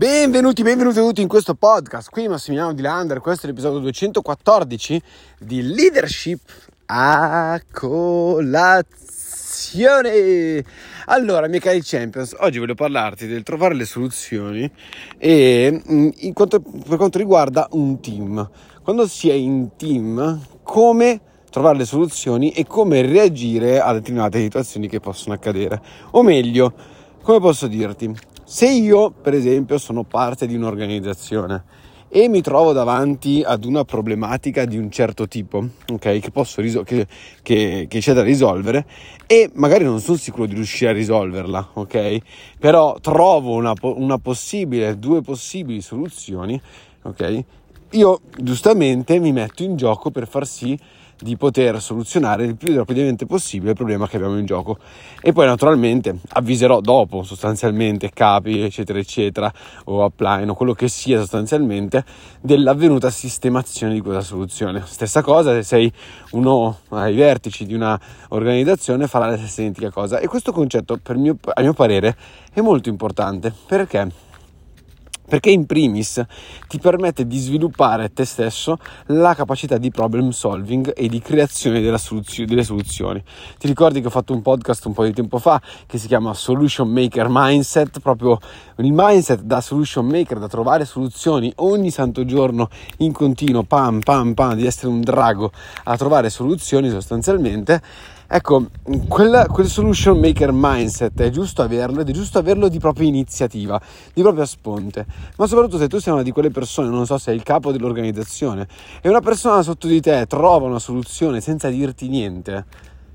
Benvenuti, benvenuti tutti in questo podcast. Qui Massimiliano Di Lander, questo è l'episodio 214 di Leadership a colazione. Allora, miei cari Champions, oggi voglio parlarti del trovare le soluzioni e mm, quanto, per quanto riguarda un team. Quando si è in team, come trovare le soluzioni e come reagire a determinate situazioni che possono accadere. O meglio, come posso dirti? Se io, per esempio, sono parte di un'organizzazione e mi trovo davanti ad una problematica di un certo tipo, ok, che, risol- che, che, che c'è da risolvere e magari non sono sicuro di riuscire a risolverla, ok, però trovo una, una possibile, due possibili soluzioni, ok, io giustamente mi metto in gioco per far sì di poter soluzionare il più rapidamente possibile il problema che abbiamo in gioco. E poi naturalmente avviserò dopo sostanzialmente capi eccetera eccetera o upline o quello che sia sostanzialmente dell'avvenuta sistemazione di questa soluzione. Stessa cosa se sei uno ai vertici di una organizzazione farà la stessa identica cosa. E questo concetto mio, a mio parere è molto importante. Perché perché in primis ti permette di sviluppare te stesso la capacità di problem solving e di creazione soluzio- delle soluzioni. Ti ricordi che ho fatto un podcast un po' di tempo fa che si chiama Solution Maker Mindset, proprio il mindset da solution maker, da trovare soluzioni ogni santo giorno in continuo, pam pam pam, di essere un drago a trovare soluzioni sostanzialmente Ecco, quel, quel, solution maker mindset è giusto averlo ed è giusto averlo di propria iniziativa, di propria sponte. Ma soprattutto se tu sei una di quelle persone, non so se è il capo dell'organizzazione, e una persona sotto di te trova una soluzione senza dirti niente,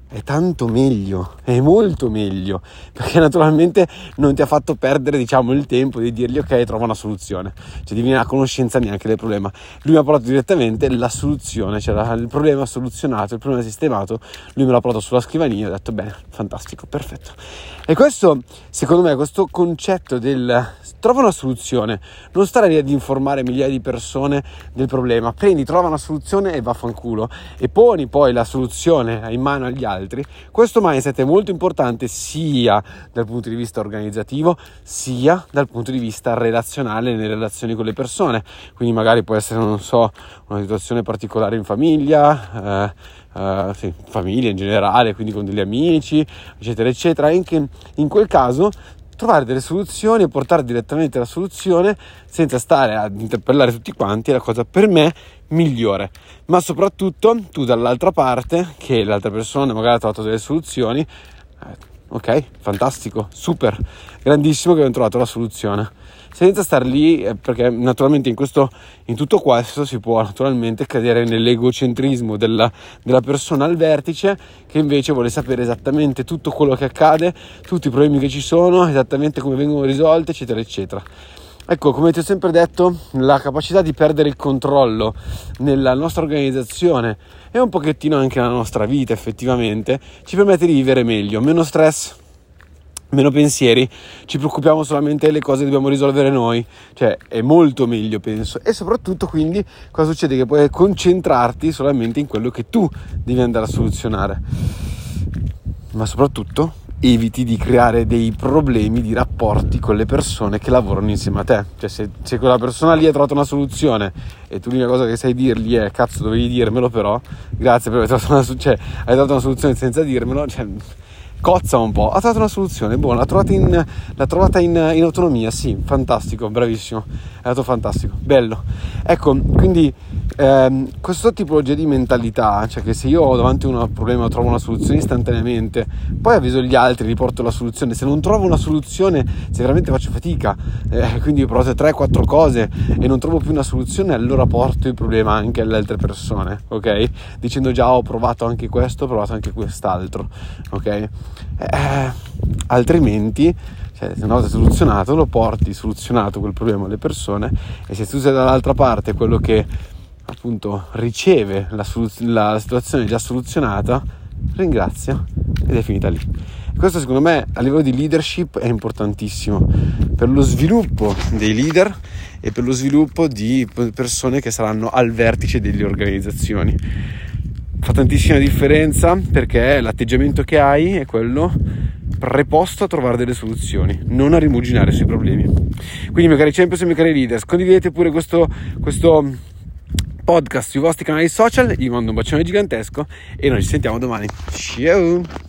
è tanto meglio, è molto meglio, perché naturalmente non ti ha fatto perdere, diciamo, il tempo di dirgli ok, trova una soluzione, cioè di venire a conoscenza neanche del problema. Lui mi ha portato direttamente la soluzione, cioè il problema soluzionato, il problema sistemato, lui me l'ha portato sulla scrivania e ho detto bene, fantastico, perfetto. E questo, secondo me, questo concetto del trova una soluzione, non stare lì ad informare migliaia di persone del problema, prendi, trova una soluzione e vaffanculo e poni poi la soluzione in mano agli altri. Questo mindset è molto importante sia dal punto di vista organizzativo sia dal punto di vista relazionale nelle relazioni con le persone. Quindi magari può essere, non so, una situazione particolare in famiglia, eh, Uh, sì, famiglia in generale, quindi con degli amici, eccetera, eccetera. Anche in quel caso trovare delle soluzioni e portare direttamente la soluzione senza stare ad interpellare tutti quanti è la cosa per me migliore. Ma soprattutto tu dall'altra parte, che l'altra persona magari ha trovato delle soluzioni, eh, ok, fantastico, super, grandissimo che abbiamo trovato la soluzione senza star lì, eh, perché naturalmente in, questo, in tutto questo si può naturalmente cadere nell'egocentrismo della, della persona al vertice che invece vuole sapere esattamente tutto quello che accade, tutti i problemi che ci sono, esattamente come vengono risolti, eccetera, eccetera. Ecco, come ti ho sempre detto, la capacità di perdere il controllo nella nostra organizzazione e un pochettino anche nella nostra vita effettivamente ci permette di vivere meglio, meno stress, meno pensieri, ci preoccupiamo solamente delle cose che dobbiamo risolvere noi, cioè è molto meglio penso. E soprattutto quindi cosa succede? Che puoi concentrarti solamente in quello che tu devi andare a soluzionare, ma soprattutto eviti di creare dei problemi di rapporti con le persone che lavorano insieme a te. Cioè, se, se, quella persona lì ha trovato una soluzione e tu l'unica cosa che sai dirgli è cazzo, dovevi dirmelo, però grazie per aver trovato una, cioè, hai trovato una soluzione senza dirmelo. Cioè, cozza un po'. Ha trovato una soluzione, buona, l'ha trovata in, l'ha trovata in, in autonomia, sì, fantastico, bravissimo, è stato fantastico, bello. Ecco, quindi ehm, questa tipologia di mentalità, cioè che se io ho davanti un problema trovo una soluzione istantaneamente, poi avviso gli altri, riporto la soluzione, se non trovo una soluzione, se veramente faccio fatica, eh, quindi ho provato 3-4 cose e non trovo più una soluzione, allora porto il problema anche alle altre persone, ok? Dicendo già ho provato anche questo, ho provato anche quest'altro, ok? eh, altrimenti cioè, se una volta soluzionato lo porti soluzionato quel problema alle persone e se tu sei dall'altra parte quello che appunto riceve la, soluz- la situazione già soluzionata ringrazia ed è finita lì. Questo secondo me a livello di leadership è importantissimo. Per lo sviluppo dei leader e per lo sviluppo di persone che saranno al vertice delle organizzazioni. Fa tantissima differenza perché l'atteggiamento che hai è quello preposto a trovare delle soluzioni, non a rimuginare sui problemi. Quindi, miei cari champions e miei cari leaders, condividete pure questo, questo podcast sui vostri canali social. Vi mando un bacione gigantesco e noi ci sentiamo domani. Ciao!